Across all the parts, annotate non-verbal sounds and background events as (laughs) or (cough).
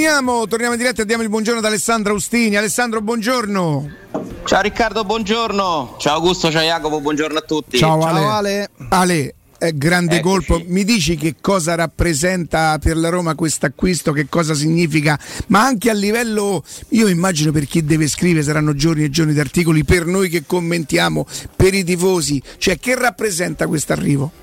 Torniamo, torniamo in diretta e diamo il buongiorno ad Alessandro Austini. Alessandro, buongiorno. Ciao Riccardo, buongiorno. Ciao Augusto, ciao Jacopo, buongiorno a tutti. Ciao, Ale. Ciao Ale. Ale. Eh, grande Eccoci. colpo. Mi dici che cosa rappresenta per la Roma questo acquisto, che cosa significa, ma anche a livello, io immagino per chi deve scrivere saranno giorni e giorni di articoli, per noi che commentiamo, per i tifosi, cioè che rappresenta questo arrivo?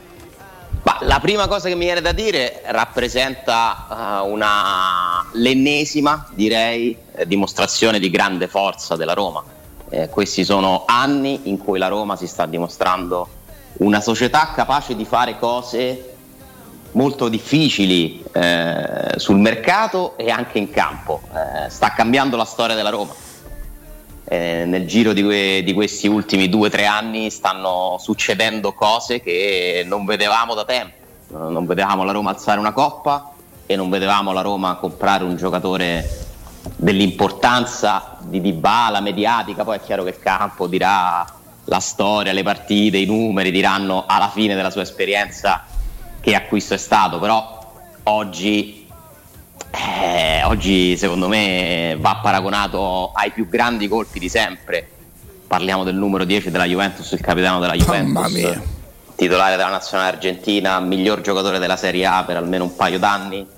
Ma la prima cosa che mi viene da dire rappresenta uh, una, l'ennesima, direi, eh, dimostrazione di grande forza della Roma. Eh, questi sono anni in cui la Roma si sta dimostrando una società capace di fare cose molto difficili eh, sul mercato e anche in campo. Eh, sta cambiando la storia della Roma. Eh, nel giro di, que- di, questi ultimi due o tre anni stanno succedendo cose che non vedevamo da tempo. Non vedevamo la Roma alzare una coppa e non vedevamo la Roma comprare un giocatore dell'importanza di Dybala mediatica. Poi è chiaro che il campo dirà la storia, le partite, i numeri diranno alla fine della sua esperienza che acquisto è stato, però oggi, eh, oggi secondo me va paragonato ai più grandi colpi di sempre. Parliamo del numero 10 della Juventus, il capitano della Juventus, titolare della nazionale argentina, miglior giocatore della Serie A per almeno un paio d'anni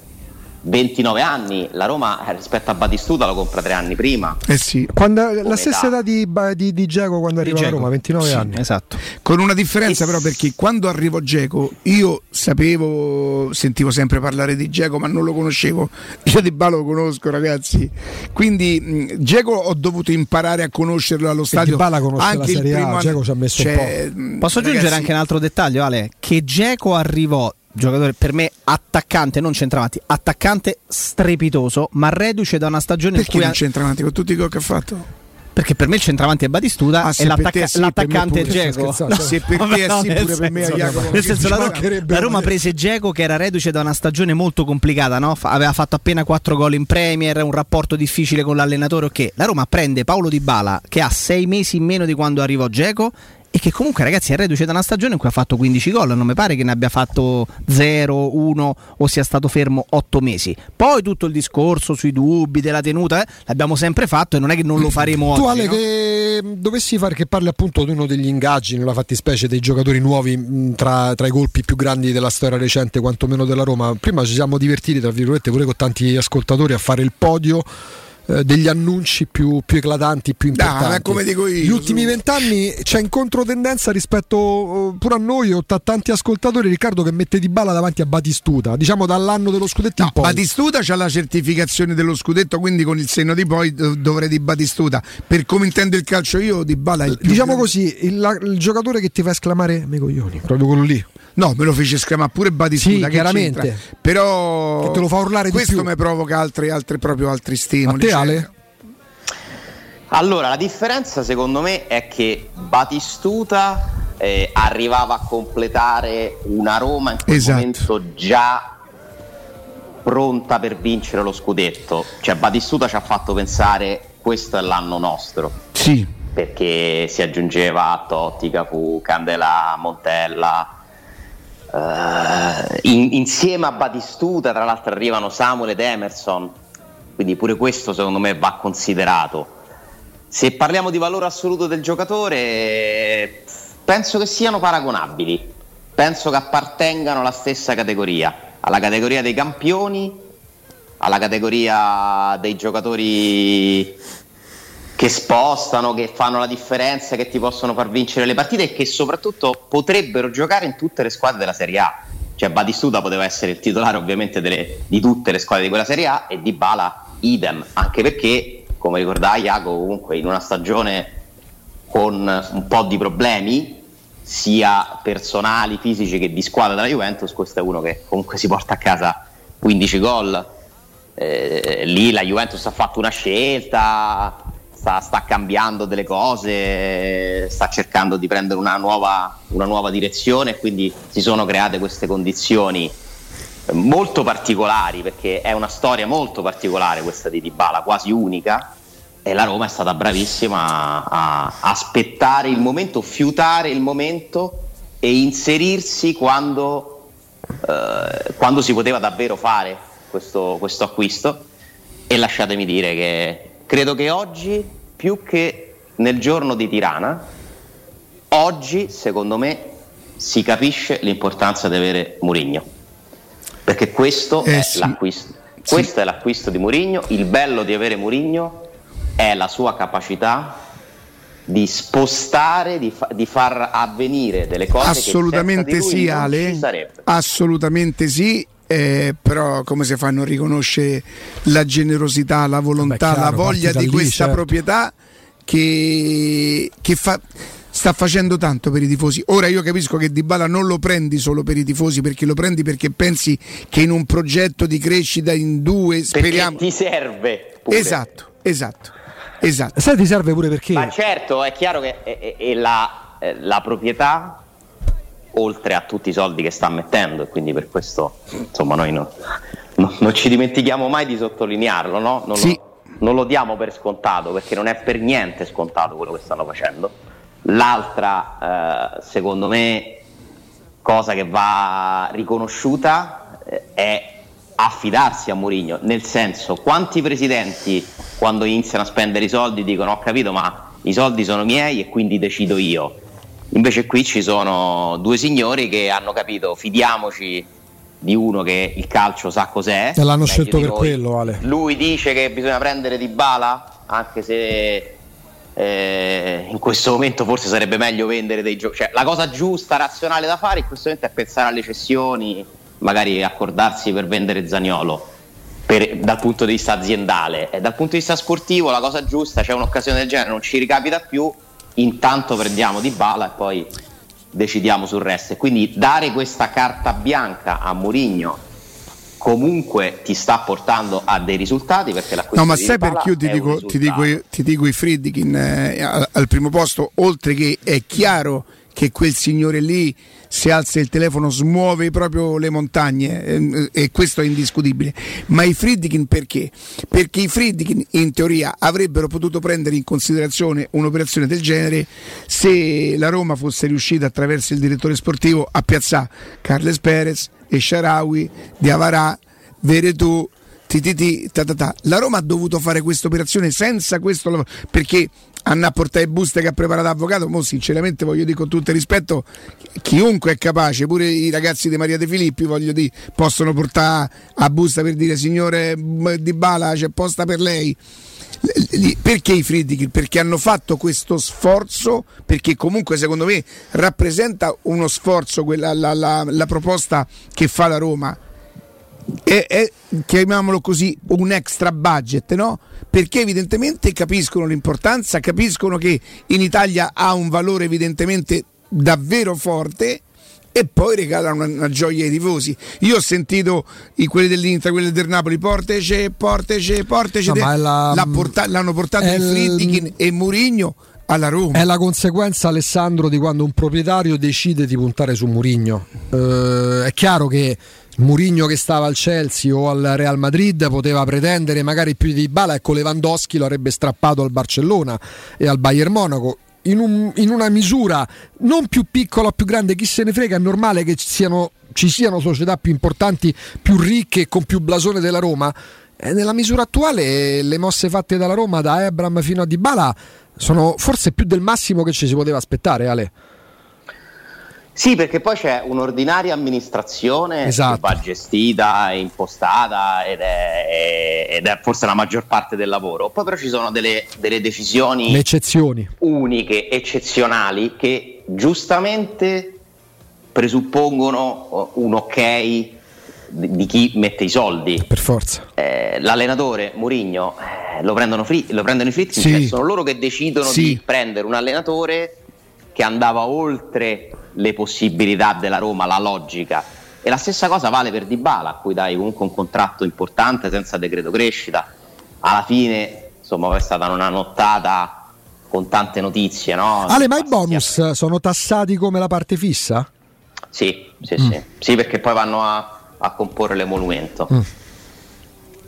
29 anni, la Roma eh, rispetto a Batistuta lo compra tre anni prima. Eh sì, quando, la stessa età di, di, di Geco quando arriva a Roma, 29 sì, anni. Esatto. Con una differenza e però perché quando arrivo Geco io sapevo, sentivo sempre parlare di Geco ma non lo conoscevo, (laughs) io di Balo lo conosco ragazzi, quindi Geco ho dovuto imparare a conoscerlo allo stadio. Di Bala conosce anche la Serie A, Geco ci ha messo cioè, un po'. Posso aggiungere anche un altro dettaglio Ale, che Geco arrivò giocatore per me attaccante, non centravanti, attaccante strepitoso, ma reduce da una stagione Perché in cui non centravanti con tutti i gol che ha fatto? Perché per me il centravanti è Batistuta ah, e l'attacca- sì, l'attaccante è Geco. No, se per te no, sì, pure senso, per me è Jacopo. Nel senso, la, Roma, la Roma prese Geco che era reduce da una stagione molto complicata, no? aveva fatto appena 4 gol in Premier, un rapporto difficile con l'allenatore. Ok, la Roma prende Paolo Di Bala che ha 6 mesi in meno di quando arrivò Geco e che comunque ragazzi è reduce da una stagione in cui ha fatto 15 gol, non mi pare che ne abbia fatto 0, 1 o sia stato fermo 8 mesi. Poi tutto il discorso sui dubbi della tenuta eh, l'abbiamo sempre fatto e non è che non lo faremo tu, oggi. Tu Ale no? che dovessi fare che parli appunto di uno degli ingaggi nella fattispecie dei giocatori nuovi tra, tra, i colpi più grandi della storia recente, quantomeno della Roma. Prima ci siamo divertiti, tra virgolette, pure con tanti ascoltatori a fare il podio eh, degli annunci più, più, eclatanti, più importanti. No, come dico io. Gli ultimi vent'anni c'è in controtendenza rispetto eh, pure a noi o a tanti ascoltatori Riccardo che mette di balla davanti a Batistuta, diciamo dall'anno dello scudetto no, in poi. Batistuta c'ha la certificazione dello scudetto, quindi con il senno di poi dovrei di Batistuta. Per come intendo il calcio io, di balla il più Diciamo così, il, il giocatore che ti fa esclamare me coglioni, proprio quello lì. No, me lo fece scramare pure Batistuta. Sì, chiaramente. C'entra. Però che te lo fa urlare questo mi provoca altri, altri, proprio altri stimoli. A te, Ale? Allora, la differenza secondo me è che Batistuta eh, arrivava a completare una Roma in quel esatto. momento già pronta per vincere lo scudetto. Cioè Batistuta ci ha fatto pensare questo è l'anno nostro. Sì. Perché si aggiungeva a Totti, Cafu, Candela, Montella, Uh, in, insieme a Batistuta, tra l'altro, arrivano Samuel ed Emerson, quindi pure questo secondo me va considerato. Se parliamo di valore assoluto del giocatore, penso che siano paragonabili, penso che appartengano alla stessa categoria, alla categoria dei campioni, alla categoria dei giocatori che spostano, che fanno la differenza, che ti possono far vincere le partite e che soprattutto potrebbero giocare in tutte le squadre della Serie A. Cioè Batistuta poteva essere il titolare ovviamente delle, di tutte le squadre di quella Serie A e Di Bala idem, anche perché, come ricordava Iaco, comunque in una stagione con un po' di problemi, sia personali, fisici che di squadra della Juventus, questo è uno che comunque si porta a casa 15 gol. Eh, lì la Juventus ha fatto una scelta, sta, sta, cambiando delle cose, sta cercando di prendere una nuova, una nuova direzione quindi si sono create queste condizioni molto particolari perché è una storia molto particolare questa di Dybala, quasi unica e la Roma è stata bravissima a, a aspettare il momento, fiutare il momento e inserirsi quando, eh, quando si poteva davvero fare questo, questo acquisto e lasciatemi dire che credo che oggi, più che nel giorno di Tirana, oggi secondo me si capisce l'importanza di avere Murigno. Perché questo, Eh è, sì. l'acquisto, questo è l'acquisto di Murigno. Il bello di avere Murigno è la sua capacità di spostare, di, fa- di far avvenire delle cose Assolutamente che senza di lui sì, non Ale. ci sarebbe. Assolutamente sì. eh, però come si fa a non riconoscere la generosità, la volontà, Vabbè, chiaro, la voglia di lì, questa certo. proprietà che, che fa, sta facendo tanto per i tifosi. Ora io capisco che Dybala non lo prendi solo per i tifosi, perché lo prendi perché pensi che in un progetto di crescita in due speriamo. Perché ti serve. pure. Esatto, esatto, esatto. Sai ti serve pure perché Ma certo, è chiaro che è, è- è la, eh, la proprietà, oltre a tutti i soldi che sta mettendo, e quindi per questo insomma noi no- no- non ci dimentichiamo mai di sottolinearlo, no? non, Sì. lo, non lo diamo per scontato, perché non è per niente scontato quello che stanno facendo. L'altra, eh, secondo me, cosa che va riconosciuta eh, è affidarsi a Mourinho, nel senso quanti presidenti quando iniziano a spendere i soldi dicono ho capito ma i soldi sono miei e quindi decido io. Invece qui ci sono due signori che hanno capito fidiamoci di uno che il calcio sa cos'è. E l'hanno scelto per quello, Ale. Lui dice che bisogna prendere di bala, anche se eh, in questo momento forse sarebbe meglio vendere dei giochi. Cioè, la cosa giusta, razionale da fare in questo momento è pensare alle cessioni, magari accordarsi per vendere Zaniolo. per- dal punto di vista aziendale e dal punto di vista sportivo la cosa giusta c'è un'occasione del genere non ci ricapita più intanto prendiamo di bala e poi decidiamo sul resto e quindi dare questa carta bianca a Mourinho comunque ti sta portando a dei risultati perché l'acquisto No, ma sai perché io ti dico, ti dico, ti dico i Friedkin eh, al, al primo posto, oltre che è chiaro che quel signore lì se alza il telefono smuove proprio le montagne eh, e questo è indiscutibile. Ma i Friedkin perché? Perché i Friedkin in teoria avrebbero potuto prendere in considerazione un'operazione del genere se la Roma fosse riuscita attraverso il direttore sportivo a piazzare Carles Perez e Sharawi, Diavarà, Veretù, TTT, ta ta ta. La Roma ha dovuto fare questa operazione senza questo lavoro perché hanno a portare buste che ha preparato l'avvocato. Mo, sinceramente, voglio dire con tutto il rispetto, chiunque è capace, pure i ragazzi di Maria De Filippi, voglio dire, possono portare a busta per dire signore Di Bala c'è posta per lei. Perché i Friedkin? Perché hanno fatto questo sforzo, perché comunque secondo me rappresenta uno sforzo quella, la, la- la proposta che fa la Roma è, è, chiamiamolo così, un extra budget, no? Perché evidentemente capiscono l'importanza, capiscono che in Italia ha un valore evidentemente davvero forte e poi regalano una, una gioia ai tifosi. Io ho sentito i, quelli dell'Inter, quelli del Napoli, portece, portece, portece, No, la- l'ha porta- l'hanno portato il- Friedkin e Murigno alla Roma. È la conseguenza, Alessandro, di quando un proprietario decide di puntare su Murigno. Eh, è chiaro che Murigno che stava al Chelsea o al Real Madrid poteva pretendere magari più di Bala, ecco Lewandowski lo avrebbe strappato al Barcellona e al Bayern Monaco. In, un- in una misura non più piccola o più grande, chi se ne frega, è normale che ci siano, ci siano società più importanti, più ricche con più blasone della Roma. E nella misura attuale le mosse fatte dalla Roma, da Ebram fino a Dybala, sono forse più del massimo che ci si poteva aspettare, Ale. Sì, perché poi c'è un'ordinaria amministrazione Esatto. che va gestita impostata ed è, ed è forse la maggior parte del lavoro. Poi però ci sono delle, delle decisioni uniche, eccezionali, che giustamente presuppongono un ok di, chi mette i soldi. Per forza. Eh, l'allenatore Mourinho eh, lo, fri- lo prendono i fritti, Sì. cioè sono loro che decidono Sì. di prendere un allenatore che andava oltre le possibilità della Roma, la logica. E la stessa cosa vale per Dybala, a cui dai comunque un contratto importante senza decreto crescita. Alla fine, insomma, è stata una nottata con tante notizie, no? Ale, ma i bonus sono tassati come la parte fissa? Sì, sì, Mm. sì. Sì, perché poi vanno a, a comporre l'emolumento. Mm.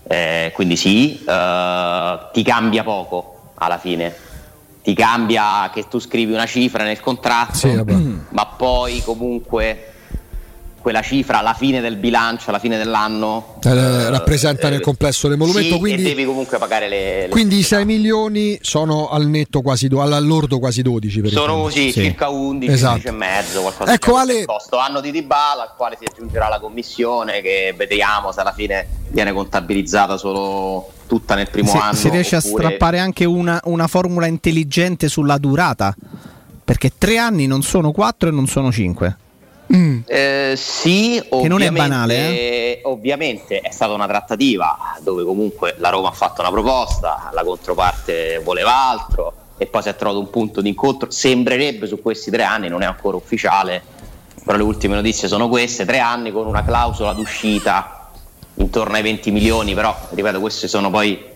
Eh, quindi sì, eh, ti cambia poco alla fine. Ti cambia che tu scrivi una cifra nel contratto, Sì, ma poi comunque quella cifra alla fine del bilancio, alla fine dell'anno. Eh, eh, rappresenta nel complesso l'emolumento sì, quindi devi comunque pagare le, le quindi i 6 milioni sono al netto quasi do, all'ordo quasi 12 per sono così sì. circa 11 esatto. e mezzo qualcosa ecco Ale... costo anno di Dybala al quale si aggiungerà la commissione che vedremo se alla fine viene contabilizzata solo tutta nel primo si, anno si riesce oppure... a strappare anche una, una formula intelligente sulla durata perché 3 anni non sono 4 e non sono 5 Mm. Eh, sì, che non è banale. Eh? Ovviamente è stata una trattativa dove comunque la Roma ha fatto una proposta, la controparte voleva altro e poi si è trovato un punto di incontro. Sembrerebbe su questi tre anni, non è ancora ufficiale, però le ultime notizie sono queste, tre anni con una clausola d'uscita intorno ai 20 milioni, però ripeto questi sono poi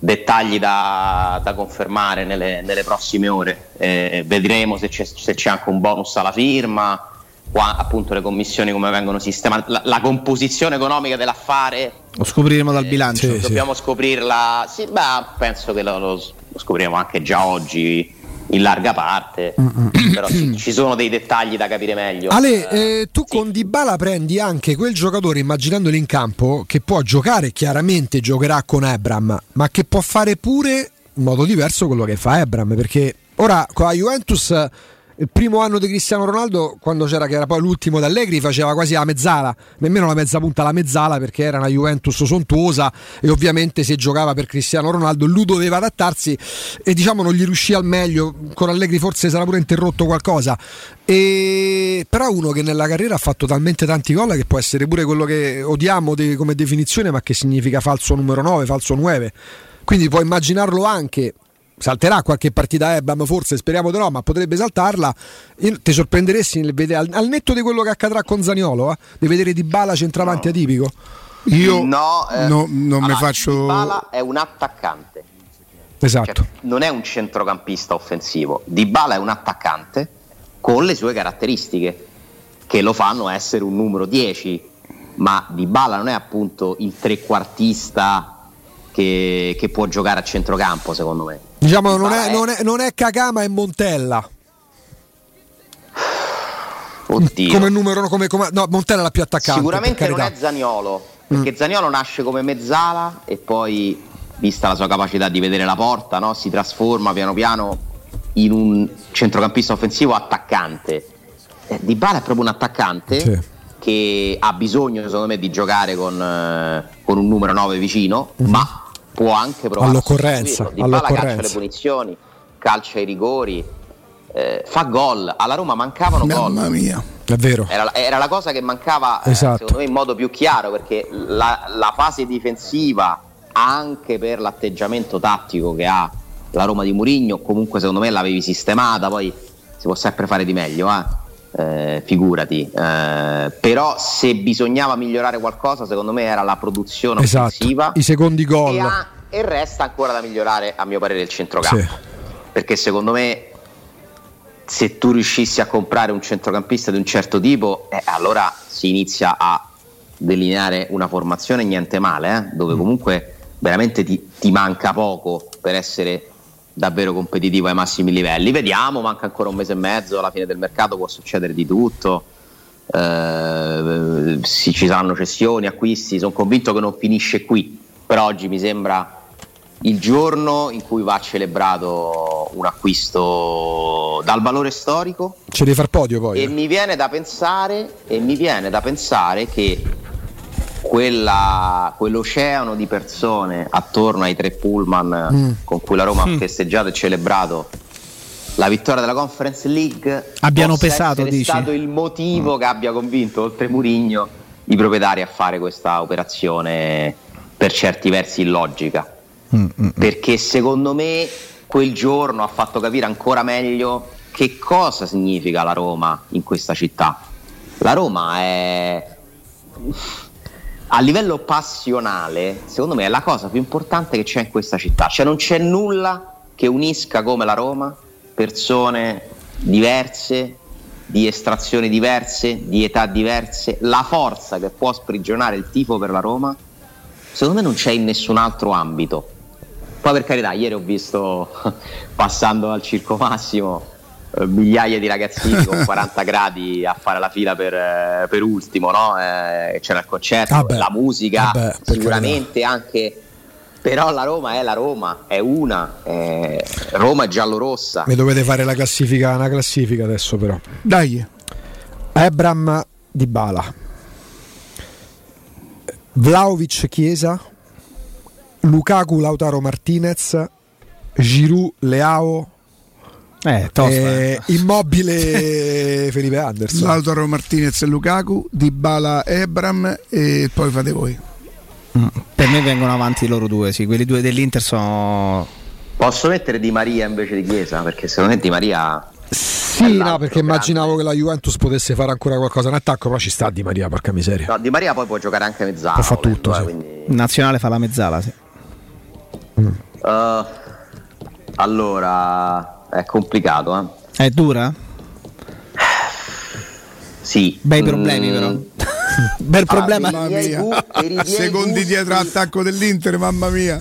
dettagli da, da confermare nelle, nelle, prossime ore. Eh, vedremo se c'è, se c'è anche un bonus alla firma qua appunto le commissioni come vengono sistemate, la, la composizione economica dell'affare. Lo scopriremo dal bilancio. Eh, dobbiamo sì. scoprirla, sì, beh, penso che lo, lo, scopriremo anche già oggi in larga parte, Mm-mm. (clears throat) però sì, ci sono dei dettagli da capire meglio. Ale, eh, tu sì. con Dybala prendi anche quel giocatore, immaginandolo in campo, che può giocare, chiaramente giocherà con Ebram, ma che può fare pure in modo diverso quello che fa Ebram, perché ora con la Juventus il primo anno di Cristiano Ronaldo, quando c'era che era poi l'ultimo d'Allegri, faceva quasi la mezzala, nemmeno la mezza punta, la mezzala perché era una Juventus sontuosa e ovviamente se giocava per Cristiano Ronaldo lui doveva adattarsi e diciamo non gli riuscì al meglio, con Allegri forse sarà pure interrotto qualcosa. E... Però uno che nella carriera ha fatto talmente tanti gol che può essere pure quello che odiamo de- come definizione, ma che significa falso numero 9, falso 9. Quindi puoi immaginarlo anche salterà qualche partita Ebam, forse speriamo di no, ma potrebbe saltarla. Io ti sorprenderesti nel vedere, al, al, netto di quello che accadrà con Zaniolo, eh, di vedere Di Bala centravanti no. atipico. Io no, eh, no non allora, mi faccio. Di Bala è un attaccante. Esatto. Cioè, non è un centrocampista offensivo. Di Bala è un attaccante con le sue caratteristiche che lo fanno essere un numero 10. Ma Di Bala non è appunto il trequartista che, che può giocare a centrocampo, secondo me. Diciamo non è, non, è, non è Kagama, è Montella. Oddio. Come numero come, come, no, Montella la più attaccante. Sicuramente non è Zaniolo, perché mm. Zaniolo nasce come mezzala e poi, vista la sua capacità di vedere la porta, no, si trasforma piano piano in un centrocampista offensivo attaccante. Eh, Di Bala è proprio un attaccante sì. che ha bisogno, secondo me, di giocare con, eh, con un numero 9 vicino, mm-hmm. ma può anche provare all'occorrenza, Di Bala calcia le punizioni, calcia i rigori, eh, fa gol. Alla Roma mancavano gol. Mamma mia. È vero. Era, era, la cosa che mancava eh, esatto. secondo me in modo più chiaro perché la, la, fase difensiva anche per l'atteggiamento tattico che ha la Roma di Murigno comunque secondo me l'avevi sistemata poi si può sempre fare di meglio eh? Eh, figurati eh, però se bisognava migliorare qualcosa secondo me era la produzione esatto. offensiva i secondi gol e, e, resta ancora da migliorare a mio parere il centrocampo sì. perché secondo me se tu riuscissi a comprare un centrocampista di un certo tipo eh, allora si inizia a delineare una formazione niente male eh, dove mm. comunque veramente ti, ti manca poco per essere davvero competitivo ai massimi livelli. Vediamo, manca ancora un mese e mezzo, alla fine del mercato può succedere di tutto. Eh, ci saranno cessioni, acquisti, sono convinto che non finisce qui, però oggi mi sembra il giorno in cui va celebrato un acquisto dal valore storico. Ce devi far podio poi. E eh. mi viene da pensare, e mi viene da pensare che quella, quell'oceano di persone attorno ai tre pullman mm. con cui la Roma mm. ha festeggiato e celebrato la vittoria della Conference League abbiano pesato è stato il motivo mm. che abbia convinto oltre Murigno i proprietari a fare questa operazione per certi versi illogica mm, mm, mm. perché secondo me quel giorno ha fatto capire ancora meglio che cosa significa la Roma in questa città la Roma è a livello passionale, secondo me è la cosa più importante che c'è in questa città. Cioè non c'è nulla che unisca come la Roma persone diverse, di estrazioni diverse, di età diverse, la forza che può sprigionare il tifo per la Roma, secondo me non c'è in nessun altro ambito. Poi per carità, ieri ho visto, (laughs) passando al Circo Massimo, migliaia di ragazzini con 40 gradi a fare la fila per, eh, per ultimo, no? Eh, c'era il concerto, Vabbè, la musica, vabbè, per sicuramente anche. Però la Roma è la Roma, è una, è Roma è giallo-rossa. Mi dovete fare la classifica, una classifica adesso però. Dai, Ebram di Bala. Vlaovic Chiesa. Lukaku Lautaro Martinez. Giroud Leao. Eh, tosta. eh, immobile (laughs) Felipe Anderson. Lautaro Martinez e Lukaku, Dybala Ebram e poi fate voi. Per me vengono avanti loro due, sì. Quelli due dell'Inter sono. Posso mettere Di Maria invece di Chiesa? Perché secondo me Di Maria Sì, È no, perché immaginavo grande. che la Juventus potesse fare ancora qualcosa in attacco, però ci sta Di Maria, porca miseria. No, Di Maria poi può giocare anche mezzala. Può fa tutto, eh, sì. quindi- In nazionale fa la mezzala, sì. Uh, allora, è complicato, eh? È dura? Sì. Bei Mm, problemi, però. (laughs) Bel problema. per i miei mia. gu- Secondi gusti- dietro attacco dell'Inter, mamma mia.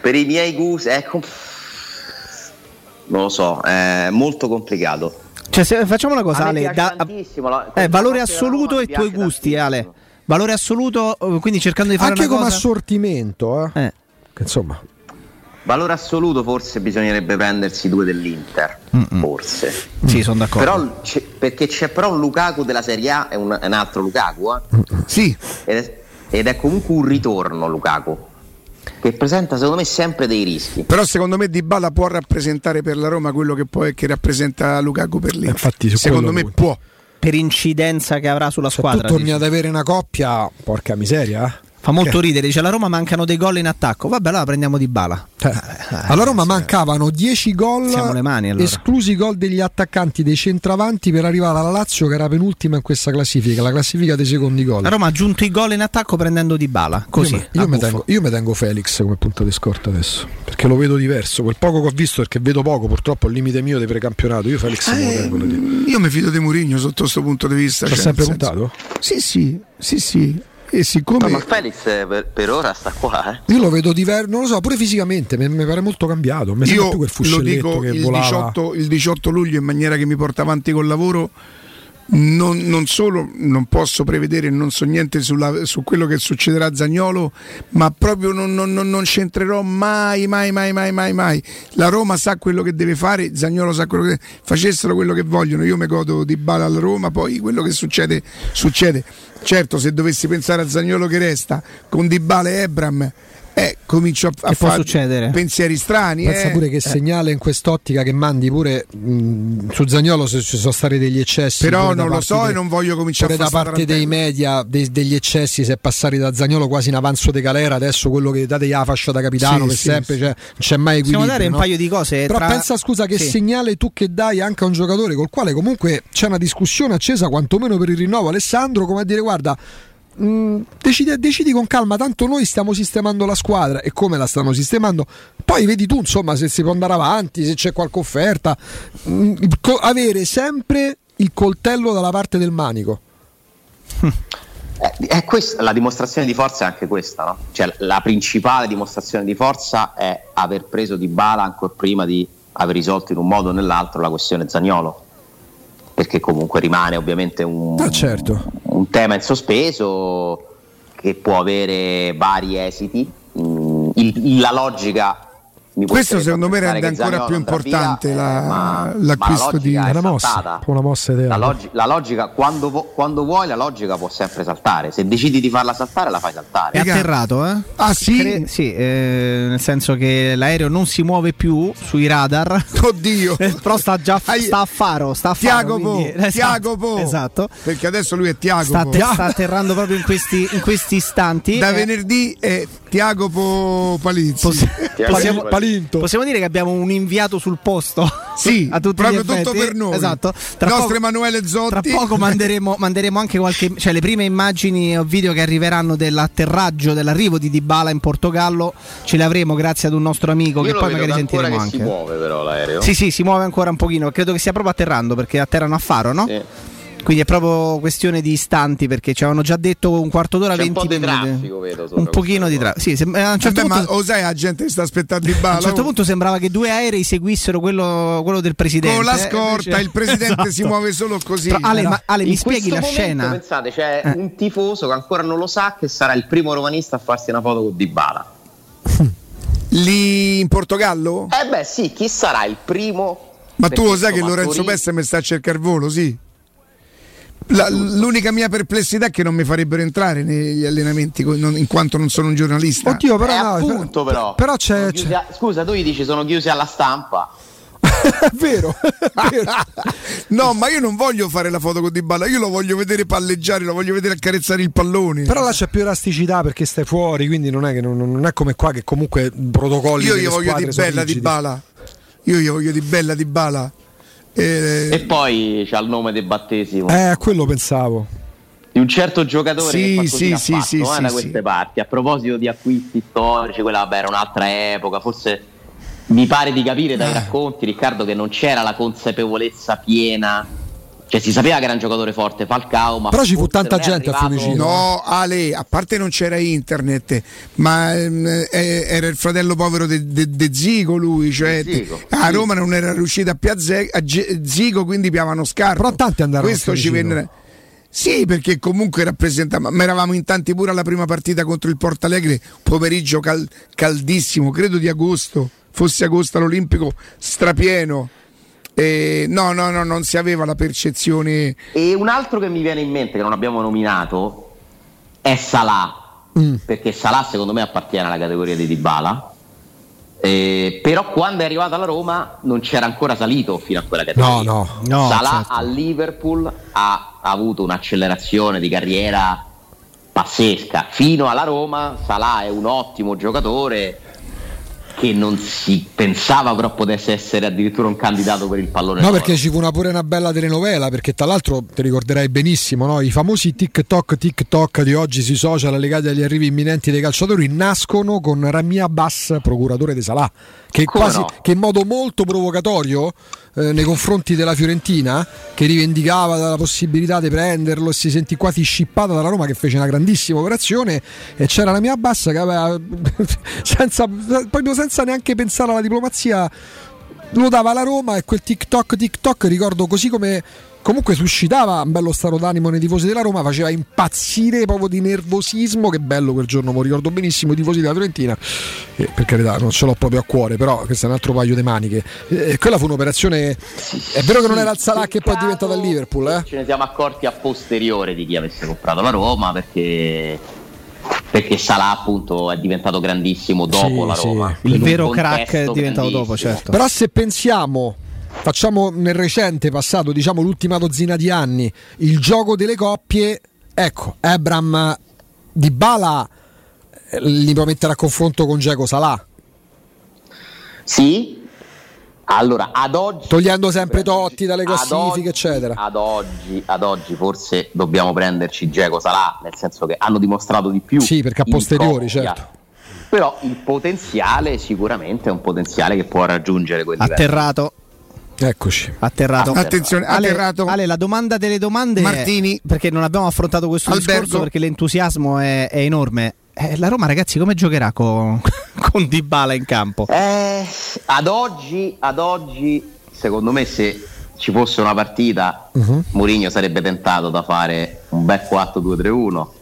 Per i miei gusti, ecco. Non lo so, è molto complicato. Cioè, se- facciamo una cosa, Ale. da- la- eh, valore assoluto e mi i tuoi gusti, Ale. Valore assoluto, eh, quindi cercando di fare Anche una come cosa. assortimento, eh. Eh. Che insomma, Valore assoluto forse bisognerebbe prendersi due dell'Inter, forse. Sì, sono d'accordo. Però c'è- perché c'è però un Lukaku della Serie A, è un, è un altro Lukaku, eh? Sì, ed, è, ed è comunque un ritorno Lukaku, che presenta secondo me sempre dei rischi. però secondo me Dybala può rappresentare per la Roma quello che poi che rappresenta Lukaku per l'Inter. Infatti, su secondo me lui. può. Per incidenza che avrà sulla se squadra. tu torni dici. ad avere una coppia, porca miseria. Eh. Fa molto ridere, dice la Roma mancano dei gol in attacco. Vabbè, allora prendiamo di bala. Cioè, alla Roma mancavano 10 gol, Siamo le mani, allora. esclusi i gol degli attaccanti dei centravanti per arrivare alla Lazio che era penultima in questa classifica, la classifica dei secondi gol. La Roma ha aggiunto i gol in attacco prendendo di bala. Così. Io, mi tengo, io mi tengo Felix come punta di scorta adesso perché lo vedo diverso. Quel poco che ho visto, perché vedo poco, purtroppo il limite mio di precampionato. Io Felix lo Eh, tengo. da dire. io mi fido di Mourinho sotto questo punto di vista. Ci ha cioè, sempre nel senso- puntato? Sì, sì, sì, sì. E siccome No, ma Felix eh, per, per ora sta qua, eh. Io lo vedo diverso, non lo so, pure fisicamente mi, mi pare molto cambiato. Mi io più quel lo dico che il volava. 18, il 18 luglio in maniera che mi porta avanti col lavoro non, non solo non posso prevedere non so niente sulla- su quello che succederà a Zagnolo ma proprio non, non- non- c'entrerò mai mai mai mai mai mai. La Roma sa quello che deve fare Zagnolo sa quello che facessero quello che vogliono. Io mi godo di bala alla Roma poi quello che succede succede. Certo se dovessi pensare a Zagnolo che resta con Dybala e Ebram eh, comincio a, a fare succedere? pensieri strani Pensa eh. pure che segnale in quest'ottica che mandi pure mh, su Zagnolo se ci sono stati degli eccessi. Però da non lo parte so de- e non voglio cominciare pure a da fare parte sta dei media de- degli eccessi si è passati da Zagnolo quasi in avanzo di galera adesso quello che date la fascia da capitano Sì, per sì, sempre sì. cioè, non c'è mai Possiamo equilibrio dare un no? paio di cose. però tra- pensa scusa che Sì. segnale tu che dai anche a un giocatore col quale comunque c'è una discussione accesa quantomeno per il rinnovo Alessandro come a dire guarda mh, decidi, decidi con calma tanto noi stiamo sistemando la squadra e come la stanno sistemando poi vedi tu insomma se si può andare avanti se c'è qualche offerta Mh, il co- avere sempre il coltello dalla parte del manico (laughs) Eh, è questa, la dimostrazione di forza è anche questa, no? Cioè, la principale dimostrazione di forza è aver preso di bala ancora prima di aver risolto in un modo o nell'altro la questione Zagnolo. Perché comunque rimane ovviamente un, Ah, certo. un tema in sospeso che può avere vari esiti. Mm, il- la logica. Questo secondo me rende ancora più andrà via, importante eh, la- ma- l'acquisto ma la di- una mossa una mossa La, ideale logi- la logica, quando, vo- quando vuoi, la logica può sempre saltare. Se decidi di farla saltare, la fai saltare. È atterrato, eh? Ah sì? Cre- sì, eh, nel senso che l'aereo non si muove più sui radar. (laughs) Oddio. Eh, Però sta già Ai- sta a faro, sta a faro. Tiago (laughs) esatto, Tiago Po. Esatto. Perché adesso lui è Tiago Sta, atter- sta atterrando proprio in questi, in questi istanti. Da Eh, venerdì è Tiago Po Palizzi. possi- Tiago possiamo, Po. Palinto possiamo dire che abbiamo un inviato sul posto. Sì, (laughs) a tutti proprio tutto per noi. Esatto. Tra Nostro poco- Emanuele Zotti. Tra poco manderemo, (laughs) manderemo anche qualche. cioè le prime immagini o video che arriveranno dell'atterraggio, dell'arrivo di Dybala in Portogallo. Ce le avremo grazie ad un nostro amico Io che poi magari sentiremo che anche. si muove però l'aereo. Sì, sì, si muove ancora un pochino. Credo che stia proprio atterrando perché atterrano a faro, no? Sì. Quindi è proprio questione di istanti perché ci avevano già detto un quarto d'ora, C'è 20 un po' di minuti. traffico, vedo. Un pochino di traffico. Sì, sem- a un certo Vabbè, punto ma lo sai la gente che sta aspettando di a bala? un certo punto sembrava che due aerei seguissero quello, quello del presidente. Con la eh, scorta invece- il presidente Esatto. si muove solo così. Però, Ale, ma- Ale, mi spieghi la momento, scena? Pensate, c'è Eh. un tifoso che ancora non lo sa che sarà il primo romanista a farsi una foto con Dybala. Lì in Portogallo? Eh beh, sì, chi sarà il primo? Ma tu lo sai che Lorenzo Pesse mi sta a cercare il volo, sì. La- l'unica mia perplessità è che non mi farebbero entrare negli allenamenti in quanto non sono un giornalista. Oddio, però, Eh, no, appunto, però. però c'è, c'è- a- Scusa, tu gli dici sono chiusi alla stampa. è (laughs) vero, è (laughs) vero. (laughs) no, ma io non voglio fare la foto con Dybala, io lo voglio vedere palleggiare, lo voglio vedere accarezzare il pallone. Però là c'è più elasticità perché stai fuori, quindi non è, che, non, non è come qua che comunque protocolli. io gli voglio di bella rigidi. Dybala. Io gli voglio di bella Dybala. Eh, E poi c'ha il nome del battesimo Eh, a quello pensavo. di un certo giocatore Sì, che sì, sì, fatto, sì, eh, sì, da sì. queste parti. A proposito di acquisti storici, quella vabbè, era un'altra epoca, forse mi pare di capire Eh. dai racconti, Riccardo, che non c'era la consapevolezza piena. Cioè si sapeva che era un giocatore forte Falcao, ma Però ci fu tanta gente a arrivato- Fiumicino. No, Ale, a parte non c'era internet, ma eh, era il fratello povero di Zico lui, cioè De Zico, a sì. Roma non era riuscito a piazzare a Zico, quindi piavano scarpe. Però tanti andarono Questo a ci Fiumicino. venne Sì, perché comunque rappresentava, ma eravamo in tanti pure alla prima partita contro il Porto Alegre, pomeriggio cal- caldissimo, credo di agosto, fosse agosto all'Olimpico, strapieno. Eh, no, no, no, non si aveva la percezione E un altro che mi viene in mente, che non abbiamo nominato, è Salah. Mm. Perché Salah secondo me appartiene alla categoria di Dybala. Eh, però quando è arrivato alla Roma non c'era ancora salito fino a quella categoria. No, no. No, Salah certo. a Liverpool ha, ha avuto un'accelerazione di carriera pazzesca. Fino alla Roma Salah è un ottimo giocatore che non si pensava però potesse essere addirittura un candidato per il pallone No, d'oro. perché ci fu una pure una bella telenovela, perché tra l'altro ti ricorderai benissimo, no? i famosi TikTok TikTok di oggi sui social legati agli arrivi imminenti dei calciatori nascono con Rami Abbas, procuratore di Salah, che, quasi, no? che in modo molto provocatorio eh, nei confronti della Fiorentina, che rivendicava la possibilità di prenderlo e si sentì quasi scippata dalla Roma che fece una grandissima operazione e c'era Rami Abbas che aveva (laughs) senza, proprio senza neanche pensare alla diplomazia lo dava alla Roma e quel TikTok TikTok ricordo così come comunque suscitava un bello stato d'animo nei tifosi della Roma faceva impazzire proprio di nervosismo che bello quel giorno mi ricordo benissimo i tifosi della Fiorentina e per carità non ce l'ho proprio a cuore però questo è un altro paio di maniche e quella fu un'operazione è vero che non era il Salah che poi è diventato il Liverpool eh? Ce ne siamo accorti a posteriore di chi avesse comprato la Roma perché, perché Salah appunto è diventato grandissimo dopo Sì, la sì. Roma. Il In un vero crack è diventato dopo, certo. Però se pensiamo, facciamo nel recente passato, diciamo l'ultima dozzina di anni, il gioco delle coppie, ecco, Ebram di Bala li può mettere a confronto con Geco Salà, Sì. Allora, ad oggi togliendo sempre Totti dalle ad classifiche, oggi- eccetera. Ad oggi, ad oggi forse dobbiamo prenderci Geco Salah, nel senso che hanno dimostrato di più. Sì, perché a posteriori, certo. Però il potenziale sicuramente è un potenziale che può raggiungere quel livello. Atterrato. Eccoci. Atterrato. Attenzione, Ale, atterrato. Ale, la domanda delle domande è- Martini. perché non abbiamo affrontato questo Albergo. discorso perché l'entusiasmo è, è enorme. Eh, la Roma, ragazzi, come giocherà con, (laughs) con Dybala in campo? Eh, ad oggi, ad oggi, secondo me, se ci fosse una partita, Mhm. Mourinho sarebbe tentato da fare un bel 4-2-3-1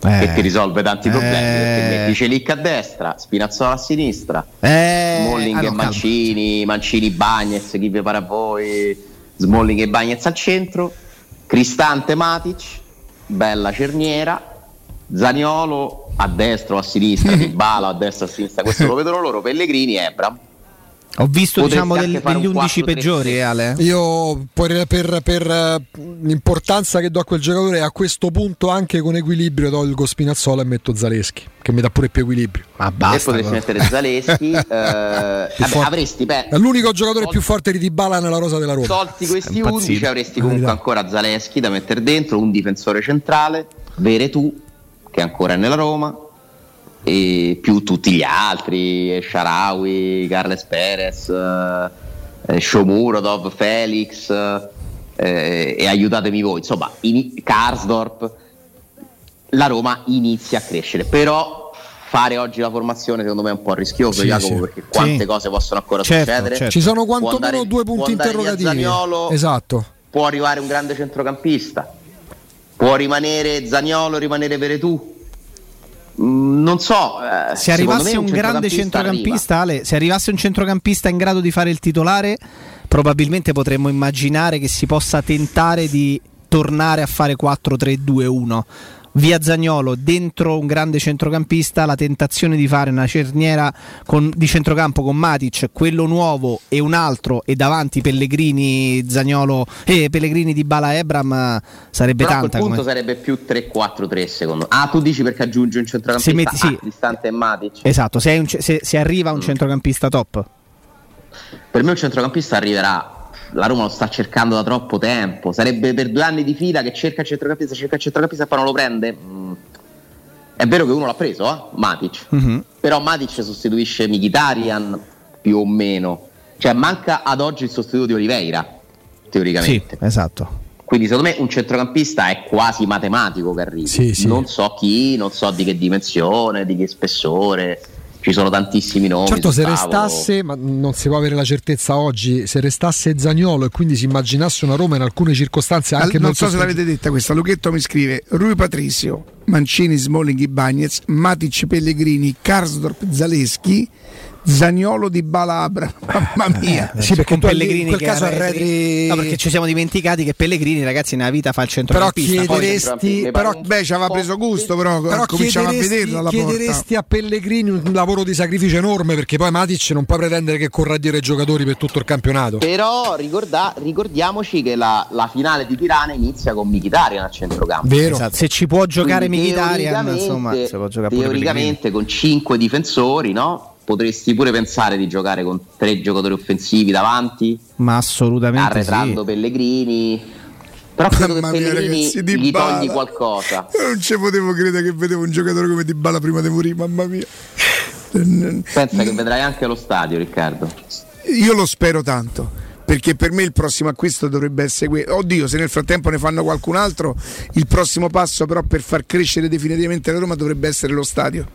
che ti risolve tanti problemi. Perché metti Celic a destra, Spinazzola a sinistra, Eh, Smalling e calma. Mancini, Mancini Bagnez, chi vi pare a voi, Smalling e Bagnez al centro, Cristante Matic, bella cerniera, Zaniolo a destra o a sinistra, Dybala (laughs) a destra o a sinistra, questo lo vedono loro, Pellegrini e Ebram. Ho visto Potresti diciamo del- degli un 11 4-3-3. peggiori, Ale. Io per, per- per, eh, l'importanza che do a quel giocatore a questo punto anche con equilibrio tolgo Spinazzola e metto Zaleschi che mi dà pure più equilibrio. Ma e basta. potresti però. mettere Zaleschi, (laughs) eh, vabbè, avresti beh, l'unico giocatore più forte di Dybala nella rosa della Roma. tolti questi impazzito. 11 avresti comunque ancora Zaleschi da mettere dentro, un difensore centrale, Veretù che ancora è nella Roma e più tutti gli altri, Sharawi, Carles Perez, eh, eh, Shomurodov, Felix, eh, eh, e aiutatemi voi. Insomma, in, Karsdorp, la Roma inizia a crescere, però fare oggi la formazione secondo me è un po' rischioso Sì, Jacopo sì. perché quante Sì. cose possono ancora Certo, succedere certo. Ci sono quantomeno andare- due punti interrogativi. Zaniolo, Esatto. può arrivare un grande centrocampista può rimanere Zagnolo rimanere Veretù Mm, non so eh, Se arrivasse me un grande centrocampista. Ale, se arrivasse un centrocampista in grado di fare il titolare, probabilmente potremmo immaginare che si possa tentare di tornare a fare 4-3-2-1. Via Zagnolo, dentro un grande centrocampista, la tentazione di fare una cerniera con- di centrocampo con Matic, quello nuovo e un altro, e davanti Pellegrini, Zagnolo e Pellegrini di Bala Ebram eh, sarebbe però a quel tanta. punto come- sarebbe più 3-4-3 secondo me ah tu dici perché aggiungi un centrocampista Se metti- sì. ah, distante Matic Esatto, se, un se- se arriva Mm. un centrocampista top. Per me un centrocampista arriverà. La Roma lo sta cercando da troppo tempo. Sarebbe per due anni di fila che cerca il centrocampista, cerca il centrocampista e poi non lo prende. Mm. È vero che uno l'ha preso, eh? Matic. Mhm. Però Matic sostituisce Mkhitaryan più o meno. Cioè manca ad oggi il sostituto di Oliveira, Sì, teoricamente. esatto. Quindi secondo me un centrocampista è quasi matematico che arrivi. Sì, sì. Non so chi, non so di che dimensione, di che spessore. Ci sono tantissimi nomi. Certo, se tavolo. restasse, ma non si può avere la certezza oggi, se restasse Zagnolo e quindi si immaginasse una Roma in alcune circostanze Al- anche non so se l'avete detta questa, Luchetto mi scrive Rui Patricio, Mancini, Smalling, Bagnez, Matic, Pellegrini, Karsdorp, Zaleschi, Zagnolo di Balabra, (laughs) mamma mia. Sì, perché con Pellegrini in quel caso arretri- No, perché ci siamo dimenticati che Pellegrini, ragazzi, nella vita fa il Però centrocampista. Poi chiederesti, però, Beh, ci aveva preso gusto, però, però cominciamo a chiederesti, vederlo alla porta. chiederesti a Pellegrini un lavoro di sacrificio enorme perché poi Matic non puoi pretendere che corra a dire ai giocatori per tutto il campionato. Però ricorda- ricordiamoci che la, la finale di Tirana inizia con Mkhitaryan al centrocampo. Vero? Esatto, Se ci può giocare Quindi Mkhitaryan, teoricamente- insomma, si può giocare teoricamente con cinque difensori, no? Potresti pure pensare di giocare con tre giocatori offensivi davanti, Ma assolutamente arretrando sì. Pellegrini. Però credo che Mamma mia, Pellegrini ragazzi, gli togli qualcosa. Non ci potevo credere che vedevo un giocatore come Di Bala prima di morire, mamma mia. Pensa che vedrai anche allo stadio, Riccardo. Io lo spero tanto. Perché per me il prossimo acquisto dovrebbe essere quello. Oddio, se nel frattempo ne fanno qualcun altro, il prossimo passo però per far crescere definitivamente la Roma dovrebbe essere lo stadio.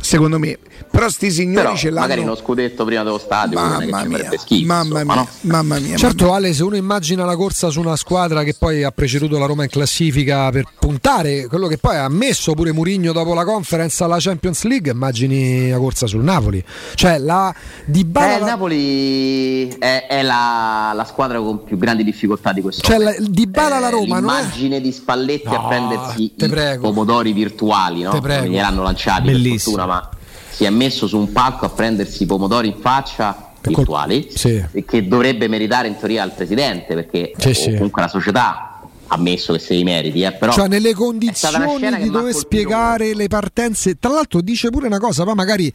Secondo me. Però sti signori Però ce l'hanno. magari uno scudetto prima dello stadio Mamma mia, schifo. mamma mia, no? mamma mia. Certo Ale, se uno immagina la corsa su una squadra che poi ha preceduto la Roma in classifica per puntare, quello che poi ha ammesso pure Murigno dopo la conference alla Champions League, immagini la corsa sul Napoli. Cioè la di Eh, Bala il Napoli è, è la, la squadra con più grandi difficoltà di questo Cioè, la- il Dybala la Roma non è- l'immagine di Spalletti No, a prendersi i prego. pomodori virtuali, no? Te prego. Gliel'hanno lanciati Bellissimo. per fortuna, ma si è messo su un palco a prendersi i pomodori in faccia virtuali sì. e che dovrebbe meritare in teoria al presidente perché Sì, o sì. comunque la società ha ammesso che se li meriti, eh, però cioè nelle condizioni di dover spiegare le partenze. Tra l'altro dice pure una cosa, ma magari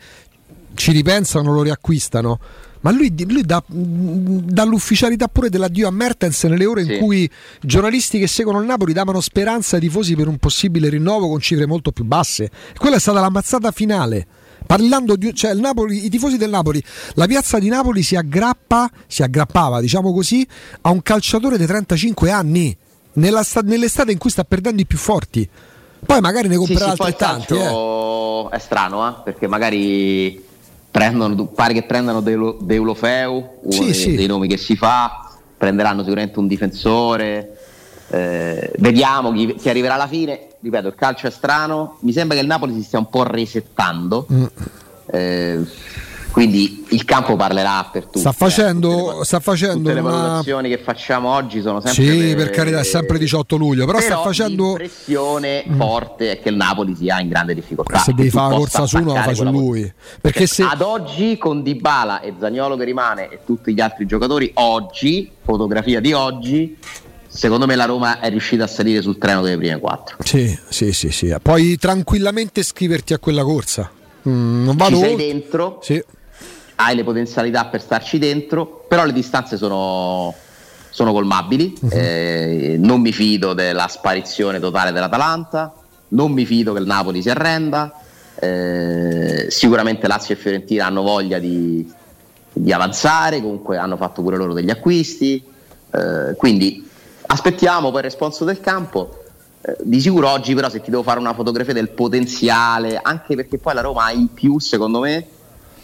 ci ripensano, lo riacquistano. Ma lui, lui dà, dà l'ufficialità pure dell'addio a Mertens nelle ore Sì. in cui giornalisti che seguono il Napoli davano speranza ai tifosi per un possibile rinnovo con cifre molto più basse. Quella è stata la mazzata finale. Parlando di cioè il Napoli, i tifosi del Napoli, la piazza di Napoli si aggrappa, si aggrappava, diciamo così, a un calciatore di 35 anni sta- nell'estate in cui sta perdendo i più forti. Poi magari ne Sì, comprerà sì, il altrettanti. eh. è strano, eh, perché magari prendono, pare che prendano Deulo- Deulofeu, uno Sì, dei, sì. dei nomi che si fa, prenderanno sicuramente un difensore. eh, vediamo chi, chi arriverà alla fine. Ripeto, il calcio è strano. Mi sembra che il Napoli si stia un po' resettando. Mm. eh, quindi il campo parlerà per tutti. Sta eh, facendo- le- sta facendo tutte le una- valutazioni che facciamo oggi sono sempre Sì, per carità, è sempre 18 luglio, però, sta facendo Mm. l'impressione forte è che il Napoli sia in grande difficoltà. se devi fare la corsa su uno la fai su lui. Perché se Ad oggi con Dybala e Zagnolo che rimane e tutti gli altri giocatori, oggi, fotografia di oggi, secondo me la Roma è riuscita a salire sul treno delle prime quattro. Sì, sì, sì, sì. Puoi tranquillamente iscriverti a quella corsa. Mm, non vado Ci sei oltre. dentro, Sì. Hai le potenzialità per starci dentro, però le distanze sono, sono colmabili. Mhm. Eh, non mi fido della sparizione totale dell'Atalanta, non mi fido che il Napoli si arrenda. Eh, sicuramente Lazio e Fiorentina hanno voglia di, di avanzare, comunque hanno fatto pure loro degli acquisti. Eh, quindi aspettiamo poi il responso del campo. Eh, di sicuro oggi però se ti devo fare una fotografia del potenziale, anche perché poi la Roma ha in più secondo me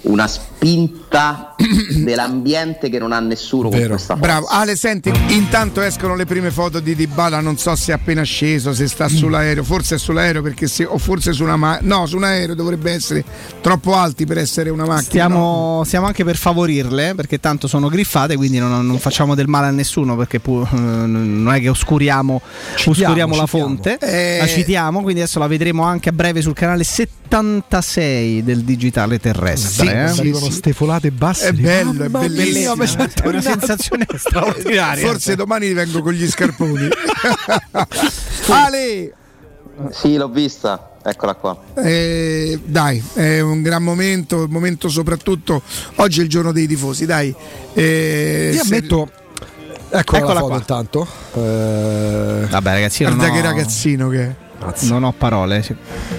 una spinta (coughs) dell'ambiente che non ha nessuno con Vero. questa forza. Bravo. Ale, senti, intanto escono le prime foto di Dybala, non so se è appena sceso, se sta sull'aereo, forse è sull'aereo perché se, o forse su una macchina. No, su un aereo dovrebbe essere troppo alti per essere una macchina. Stiamo, no? stiamo anche per favorirle perché tanto sono griffate, quindi non, non facciamo del male a nessuno perché pu- eh, non è che oscuriamo, Citiamo, oscuriamo la citiamo. fonte, Eh. la citiamo, quindi adesso la vedremo anche a breve sul canale 76 del digitale terrestre. Sì, eh. sì. Arrivano stefolate basse. È bello, è bellissimo. È una sensazione straordinaria. Forse domani vengo con gli scarponi. (laughs) Ale, Sì, l'ho vista, eccola qua. eh, dai, è un gran momento, un momento soprattutto oggi è il giorno dei tifosi, dai. Eh, Io ammetto. Eccola, Eccola qua. intanto. Eh, Vabbè, ragazzi, io non Guarda ho, che ragazzino che è. Non ho parole.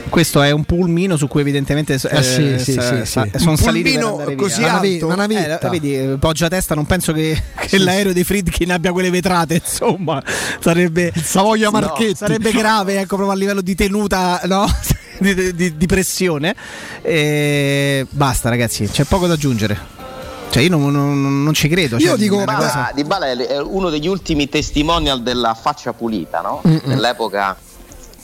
Questo è un pulmino su cui evidentemente Eh, sì, sì, sa- sì, sa- sì. sono Un saliti per pulmino così via. Una alto. una Eh, navetta. la- vedi, poggia testa, non penso che, (laughs) che l'aereo di Friedkin abbia quelle vetrate, (laughs) insomma, sarebbe Savoia Marchetti. sarebbe (laughs) grave, ecco, proprio a livello di tenuta, no? di, di- di pressione. E basta, ragazzi, c'è poco da aggiungere. Cioè, io non, non- non ci credo. Io cioè, dico- una Dybala, Dybala è, è uno degli ultimi testimonial della faccia pulita, no? Nell'epoca,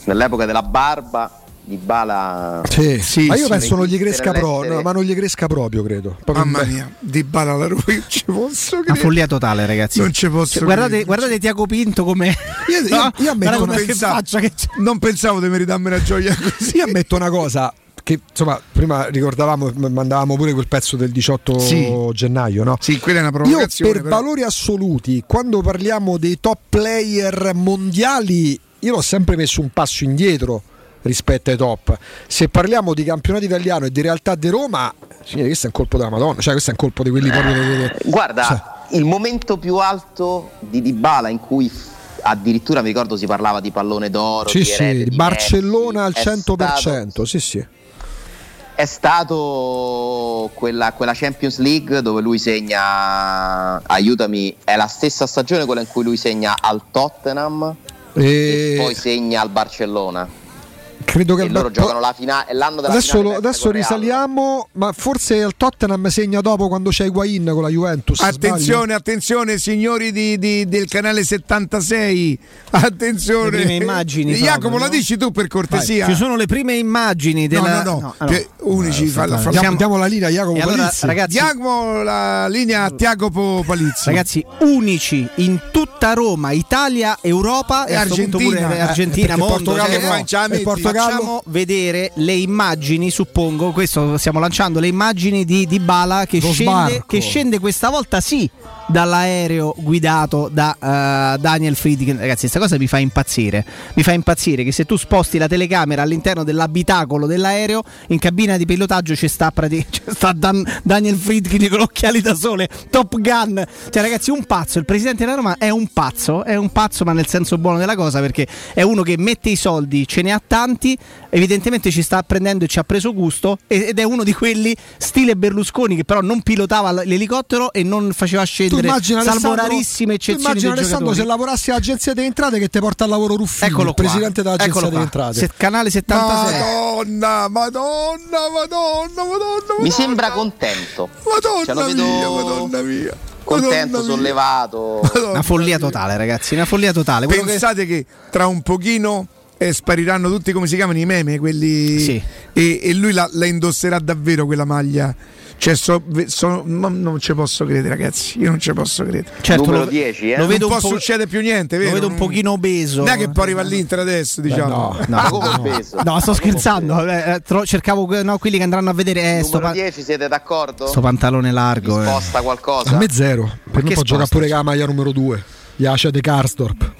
nell'epoca della barba, Dybala Sì, Sì, ma io sì. penso non gli cresca proprio, no, ma non gli cresca proprio, credo. Proprio Mamma mia, Dybala la Roma, io ci posso Una credere. follia totale, ragazzi. Non ci posso Cioè, guardate, guardate Tiago Pinto come. Io- io- io ammetto non che pensavo- faccia che. Non pensavo di meritarmi una gioia così. Io (laughs) ammetto una cosa. Che insomma, prima ricordavamo, mandavamo pure quel pezzo del 18 Sì. gennaio, no? Sì, quella è una Io provocazione. per però. valori assoluti, quando parliamo dei top player mondiali, io l'ho sempre messo un passo indietro rispetto ai top. Se parliamo di campionato italiano e di realtà di Roma, signori, questo è un colpo della Madonna, cioè questo è un colpo di quelli proprio Eh, Guarda, il momento più alto di Dybala in cui addirittura mi ricordo si parlava di pallone d'oro, Sì, di sì, erede, di di Barcellona al Messi, è 100%, stato- sì, sì. È stato quella, quella Champions League dove lui segna, aiutami, è la stessa stagione quella in cui lui segna al Tottenham e, E poi segna al Barcellona. Credo che E loro giocano la finale, l'anno della Adesso, finale lo- adesso risaliamo, ma forse il Tottenham segna dopo quando c'è Higuain con la Juventus. Attenzione, attenzione, signori di- di- del canale 76. Attenzione. Le prime immagini Jacopo, proprio, la no? dici tu per cortesia? Ci sono le prime immagini della. No, no, no. ah, che unici fa la fa- Diamo, Siamo- diamo la linea a Jacopo E allora, Palizzi. ragazzi, Diamo la linea a Tiagopo Palizzi. ragazzi, unici in tutta Roma, Italia, Europa e, E Argentina. Argentina, Eh, mondo. Portogallo cioè, no. la E? Portogallo Facciamo vedere le immagini, suppongo, questo stiamo lanciando le immagini di Dybala che scende, che scende questa volta sì dall'aereo guidato da eh, Daniel Friedkin. Ragazzi, questa cosa mi fa impazzire. Mi fa impazzire che se tu sposti la telecamera all'interno dell'abitacolo dell'aereo, in cabina di pilotaggio ci sta, (laughs) ci sta Dan- Daniel Friedkin con occhiali da sole, Top Gun. Cioè, ragazzi, un pazzo. Il presidente della Roma è un pazzo, è un pazzo, ma nel senso buono della cosa, perché è uno che mette i soldi, ce ne ha tanti, evidentemente ci sta prendendo e ci ha preso gusto. Ed è uno di quelli stile Berlusconi che però non pilotava l'elicottero e non faceva scendere immagina salvo Alessandro, rarissime eccezioni immagina Alessandro se lavorassi all'agenzia delle entrate che ti porta al lavoro Ruffini, Eccolo il qua. presidente dell'agenzia Eccolo delle entrate. Se- canale 76. Madonna, Madonna, Madonna, Madonna. Mi sembra contento. Madonna lo vedo mia, Madonna mia. contento, Madonna sollevato. Madonna Una follia mia. totale, ragazzi, una follia totale. Quello che- Pensate che... tra un pochino eh, spariranno tutti come si chiamano i meme, quelli Sì. e, e lui la, la indosserà davvero quella maglia. Cioè, so- sono- ma non ci posso credere, ragazzi. Io non ci posso credere. certo, Numero lo, 10, eh? lo vedo non un può po', succedere più niente, lo vero? vedo un pochino obeso. Non è che poi arriva all'Inter adesso, diciamo. no. Ma come peso? No, sto scherzando. eh, eh, tro- cercavo no, quelli che andranno a vedere eh, sto, Numero pa- 10 siete d'accordo? sto pantalone largo. eh. sposta qualcosa? A me zero. Per me Perché può giocare pure la maglia numero 2. Iacia de Karsdorp.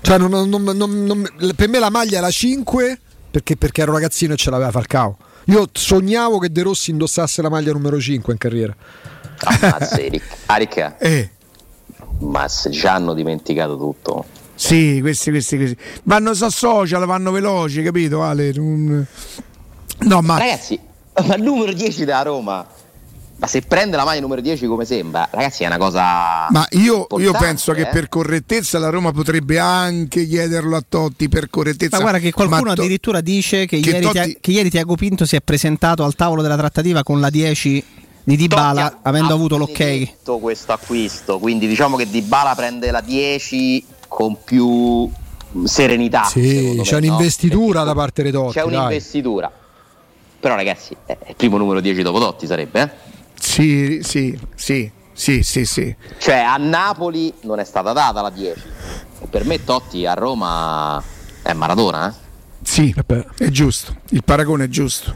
Cioè, non- non- non- non- non- per me la maglia era 5 perché, perché ero ragazzino e ce l'aveva Falcao. Io sognavo che De Rossi indossasse la maglia numero 5 in carriera. Ammazza Eric. (laughs) Arica, Eh. ma se ci hanno dimenticato tutto. Sì, questi, questi, questi. Vanno su social, vanno veloci, capito, Ale? No, ma Ragazzi, ma il numero 10 da Roma Ma se prende la maglia numero 10 come sembra, ragazzi, è una cosa. Ma io, io penso che eh. per correttezza la Roma potrebbe anche chiederlo a Totti per correttezza. Ma guarda che qualcuno Ma to- addirittura dice che, che ieri, Totti- Tia- che ieri Tiago Pinto si è presentato al tavolo della trattativa con la 10 di Dybala, Totti avendo avuto l'ok. questo acquisto, quindi diciamo che Dybala prende la 10 con più serenità. Sì, c'è me, no? un'investitura Perché da parte di Totti. C'è dai. un'investitura. Però ragazzi, è il primo numero 10 dopo Totti sarebbe, eh? Sì, sì, sì, sì, sì, sì. Cioè a Napoli non è stata data la 10. E per me Totti a Roma è Maradona, eh? Sì, beh. è giusto. Il paragone è giusto.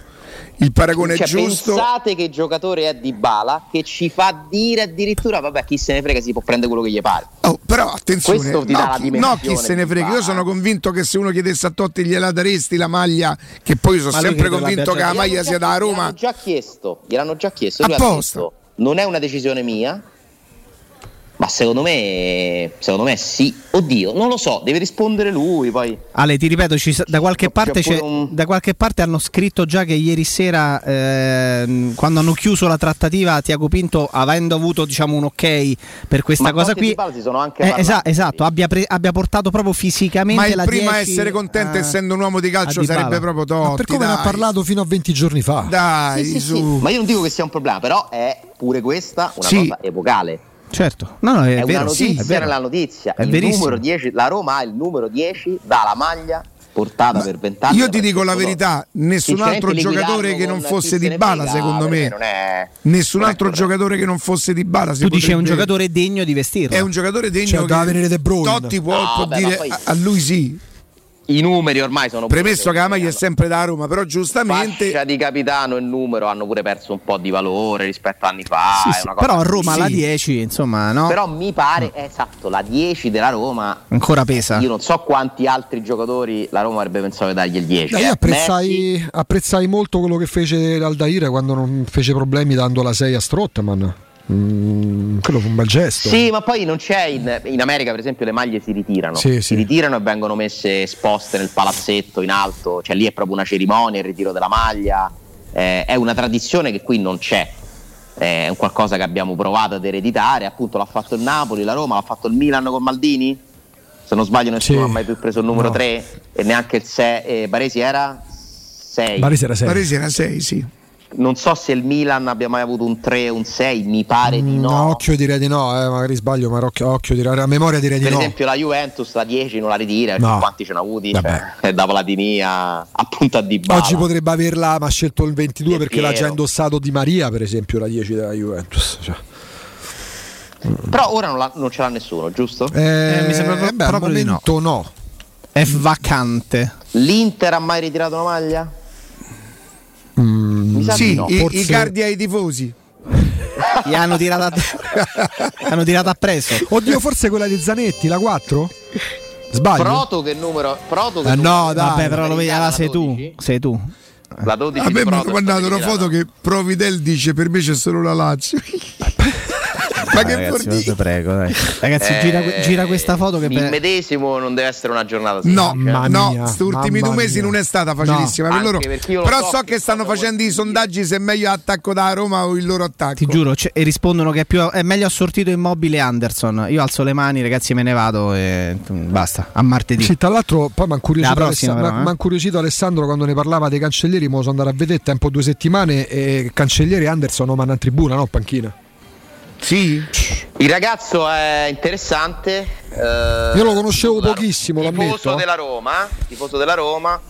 Il paragone Cioè, è giusto. pensate che giocatore è Di Bala che ci fa dire addirittura vabbè chi se ne frega si può prendere quello che gli pare Oh, però attenzione, Questo ti no, chi, no, chi se ne frega. Io sono convinto che se uno chiedesse a Totti gliela daresti la maglia, che poi sono sempre convinto che la maglia sia da Roma. gliel'hanno già chiesto gliel'hanno già chiesto Apposta. detto non è una decisione mia ma secondo me secondo me sì oddio non lo so deve rispondere lui poi Ale, ti ripeto, ci da, qualche un- da qualche parte hanno scritto già che ieri sera, ehm, quando hanno chiuso la trattativa, Tiago Pinto, avendo avuto diciamo, un ok per questa Ma cosa qui, eh, esa- esatto, abbia, pre- abbia portato proprio fisicamente Ma il la primo a 10 essere contento, a- essendo un uomo di calcio, sarebbe proprio Totti. Ma per come ne ha dai. parlato fino a 20 giorni fa. Dai, Sì, sì, su. sì. ma io non dico che sia un problema però è pure questa una Sì. cosa epocale Certo, no, no, è, è, vero, una sì, notizia è vero. nella notizia. È il verissimo. numero 10, la Roma ha il numero 10 dalla maglia portata per 20 anni. Io ti dico la verità, nessun altro giocatore che non fosse di Bala, secondo per me. non è- Nessun altro giocatore che non fosse di Bala. Tu dici è un giocatore degno di vestirlo. È un giocatore degno Cioè, che doveva venire De Bruyne. Totti può, No, può beh, ma dire poi- a lui sì. I numeri ormai sono Premesso che la maglia è sempre da Roma, però giustamente Fascia di capitano e numero hanno pure perso un po' di valore rispetto a anni fa. Sì, è sì, Però a Roma Sì. la 10, insomma, no? Però mi pare, esatto, la 10 della Roma. Ancora pesa. Io non so quanti altri giocatori la Roma avrebbe pensato di dargli il 10. Dai, io eh. apprezzai, Messi, apprezzai molto quello che fece Aldair quando non fece problemi dando la 6 a Strottman. Mm, quello fu un bel gesto. Sì, ma poi non c'è in, in America, per esempio, le maglie si ritirano. Sì, si sì. ritirano e vengono messe esposte nel palazzetto in alto, cioè lì è proprio una cerimonia, il ritiro della maglia. Eh, è una tradizione che qui non c'è. È un qualcosa che abbiamo provato ad ereditare. Appunto, l'ha fatto il Napoli, la Roma, l'ha fatto il Milan con Maldini. Se non sbaglio, nessuno Sì. ha mai più preso il numero No. 3 e neanche il 6. Baresi era 6. Baresi era 6. Paresi era 6, sì. Non so se il Milan abbia mai avuto un 3 o un 6, mi pare di no. No, occhio direi di no, eh, magari sbaglio, ma occhio, occhio direi, a memoria direi di Per no. esempio la Juventus la 10 non la ritira, No. quanti ce n'ha avuti? Cioè, da Platini a, appunto a Dybala. Oggi potrebbe averla, ma ha scelto il 22 È perché l'ha già vero. indossato Di Maria, per esempio, la 10 della Juventus. Cioè. Però ora non, la- non ce l'ha nessuno, giusto? Eh, mi sembra pro- beh, al proprio di no. momento no. È vacante. L'Inter ha mai ritirato una maglia? Sa Sì, no. i, forse- i cardi ai tifosi. Gli hanno tirato, (laughs) hanno tirato appresso. Oddio, forse quella di Zanetti, la 4? Sbaglio? Proto che numero? Proto che Eh, numero- no, dai. Vabbè, però lo vedi, La allora sei tu. 12? Sei tu. La 12 A di me mi è mandato una foto che Providel dice per me c'è solo la Lazio. Ma che vuol Ragazzi, dire? ti prego, dai. Ragazzi, Eh, gira, gira questa foto che Il medesimo non deve essere una giornata No. Mamma no, mia, questi ultimi due mesi mia. non è stata facilissima. No, per loro. Però so so che stanno facendo i sondaggi se è meglio attacco da Roma o il loro attacco. Ti giuro, c- e rispondono che è, più, è meglio assortito immobile Anderson. Io alzo le mani, ragazzi, me ne vado e basta. A martedì. Sì, tra l'altro poi mi ha incuriosito, però, eh. incuriosito Alessandro quando ne parlava dei cancellieri, mo sono andato a vedere tempo due settimane e cancellieri Anderson non vanno in tribuna, no? Panchina. Sì, Il ragazzo è interessante. eh, Io lo conoscevo la- pochissimo, tifoso della Roma, tifoso della Roma.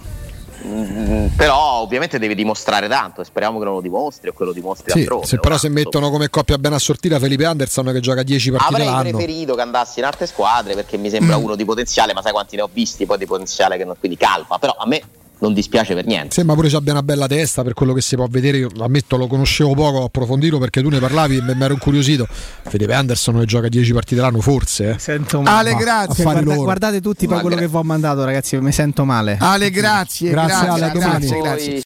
mm, però ovviamente deve dimostrare tanto e speriamo che non lo dimostri o che lo dimostri Sì, altrove. se però Ora, se mettono come coppia ben assortita Felipe Anderson che gioca 10 partite Avrei l'anno. preferito che andassi in altre squadre perché mi Mm. sembra uno di potenziale, ma sai quanti ne ho visti poi di potenziale che non, quindi calma. Però a me non dispiace per niente. Sembra pure ci abbia una bella testa per quello che si può vedere. Io ammetto, lo conoscevo poco, ho approfondito perché tu ne parlavi e mi ero incuriosito. Felipe Anderson che gioca 10 partite l'anno, forse. Eh. Sento Ale, Ma- grazie. Guarda- guardate tutti poi quello gra- che vi ho mandato, ragazzi. Mi sento male. Ale, grazie. Grazie, Ale, a grazie, domani. grazie, grazie.